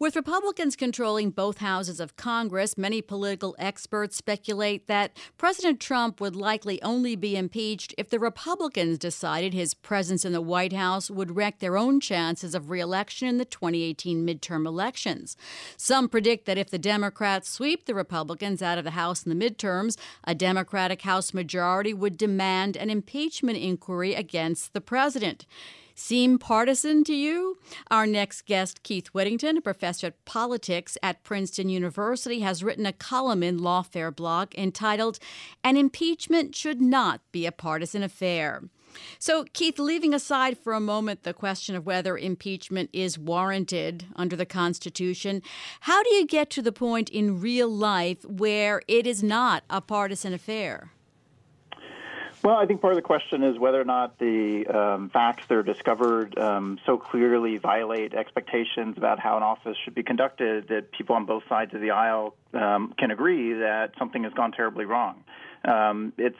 With Republicans controlling both houses of Congress, many political experts speculate that President Trump would likely only be impeached if the Republicans decided his presence in the White House would wreck their own chances of reelection in the 2018 midterm elections. Some predict that if the Democrats sweep the Republicans out of the House in the midterms, a Democratic House majority would demand an impeachment inquiry against the president seem partisan to you? Our next guest, Keith Whittington, a professor of politics at Princeton University, has written a column in Lawfare blog entitled An Impeachment Should Not Be a Partisan Affair. So, Keith, leaving aside for a moment the question of whether impeachment is warranted under the Constitution, how do you get to the point in real life where it is not a partisan affair? Well, I think part of the question is whether or not the um, facts that are discovered um, so clearly violate expectations about how an office should be conducted that people on both sides of the aisle um, can agree that something has gone terribly wrong. Um, it's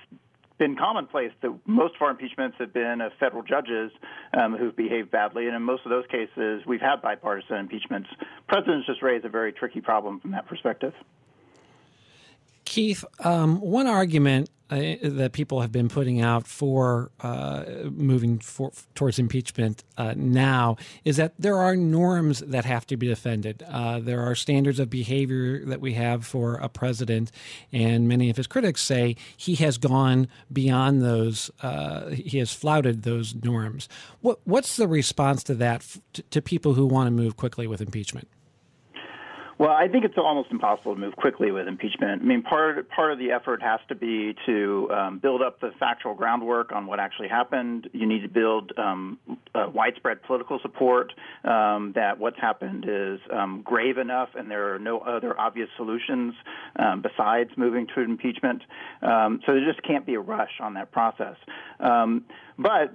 been commonplace that most of our impeachments have been of federal judges um, who've behaved badly, and in most of those cases, we've had bipartisan impeachments. Presidents just raise a very tricky problem from that perspective. Keith, um, one argument that people have been putting out for uh, moving for, towards impeachment uh, now is that there are norms that have to be defended. Uh, there are standards of behavior that we have for a president, and many of his critics say he has gone beyond those. Uh, he has flouted those norms. What, what's the response to that to, to people who want to move quickly with impeachment? Well, I think it's almost impossible to move quickly with impeachment. I mean, part part of the effort has to be to um, build up the factual groundwork on what actually happened. You need to build um, widespread political support um, that what's happened is um, grave enough, and there are no other obvious solutions um, besides moving to impeachment. Um, so there just can't be a rush on that process. But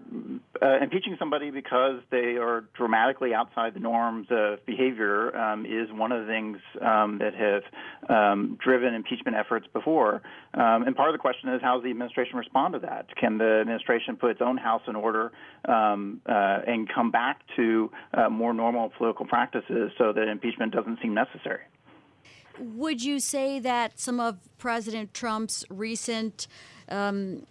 uh, impeaching somebody because they are dramatically outside the norms of behavior um, is one of the things um, that have um, driven impeachment efforts before. Um, and part of the question is how does the administration respond to that? Can the administration put its own house in order um, uh, and come back to uh, more normal political practices so that impeachment doesn't seem necessary? Would you say that some of President Trump's recent um,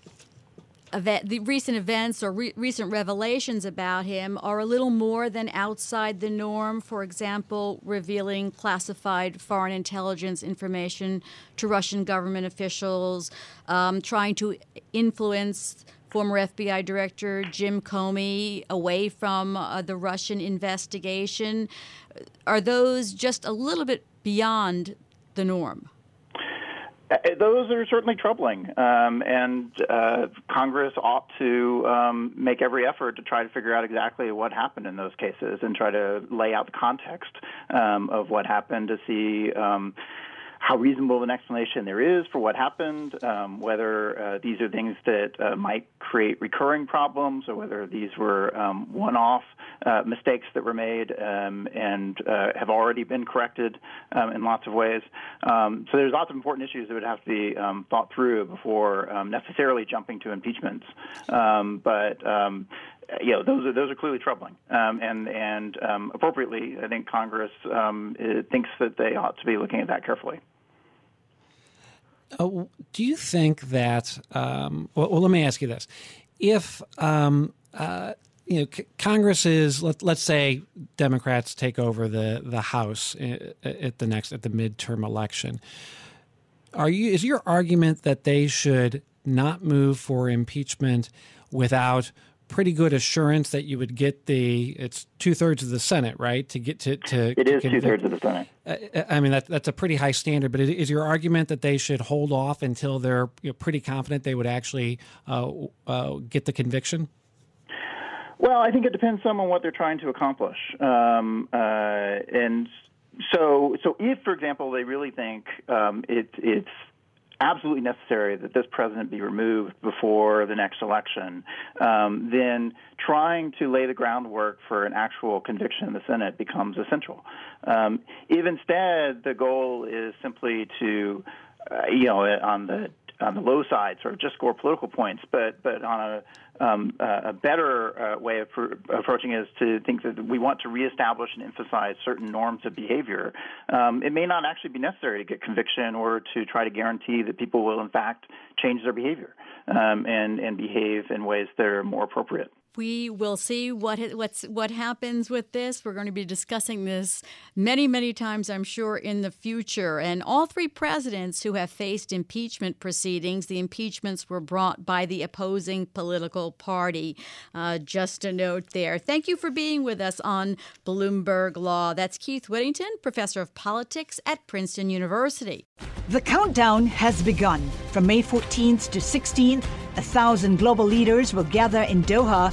event, the recent events or re- recent revelations about him are a little more than outside the norm. For example, revealing classified foreign intelligence information to Russian government officials, um, trying to influence former FBI Director Jim Comey away from uh, the Russian investigation. Are those just a little bit beyond the norm? Uh, those are certainly troubling, um, and uh, Congress ought to um, make every effort to try to figure out exactly what happened in those cases and try to lay out the context um, of what happened to see um, how reasonable an explanation there is for what happened, um, whether uh, these are things that uh, might create recurring problems, or whether these were um, one-off uh, mistakes that were made um, and uh, have already been corrected um, in lots of ways. Um, so there's lots of important issues that would have to be um, thought through before necessarily jumping to impeachments. but you know, those are those are clearly troubling, um, and and um, appropriately, I think Congress um, thinks that they ought to be looking at that carefully. Uh, do you think that? Um, well, well, let me ask you this: If um, uh, you know, c- Congress is let, let's say Democrats take over the the House at the next at the midterm election, are you is your argument that they should not move for impeachment without pretty good assurance that you would get the it's two thirds of the Senate, right? To get to to it is two thirds of the Senate. Uh, I mean that that's a pretty high standard. But is your argument that they should hold off until they're you know, pretty confident they would actually uh, uh, get the conviction? Well, I think it depends some on what they're trying to accomplish, um, uh, and so so if, for example, they really think um, it, it's absolutely necessary that this president be removed before the next election, um, then trying to lay the groundwork for an actual conviction in the Senate becomes essential. Um, if instead the goal is simply to, uh, you know, on the on the low side, sort of just score political points, but but on a um, a better uh, way of pr- approaching it is to think that we want to reestablish and emphasize certain norms of behavior. Um, it may not actually be necessary to get conviction or to try to guarantee that people will, in fact, change their behavior um, and and behave in ways that are more appropriate we will see what what's what happens with this. We're going to be discussing this many, many times, I'm sure, in the future. And all three presidents who have faced impeachment proceedings, the impeachments were brought by the opposing political party. Uh, just a note there. Thank you for being with us on Bloomberg Law. That's Keith Whittington, professor of politics at Princeton University. The countdown has begun. From May 14th to 16th, a thousand global leaders will gather in Doha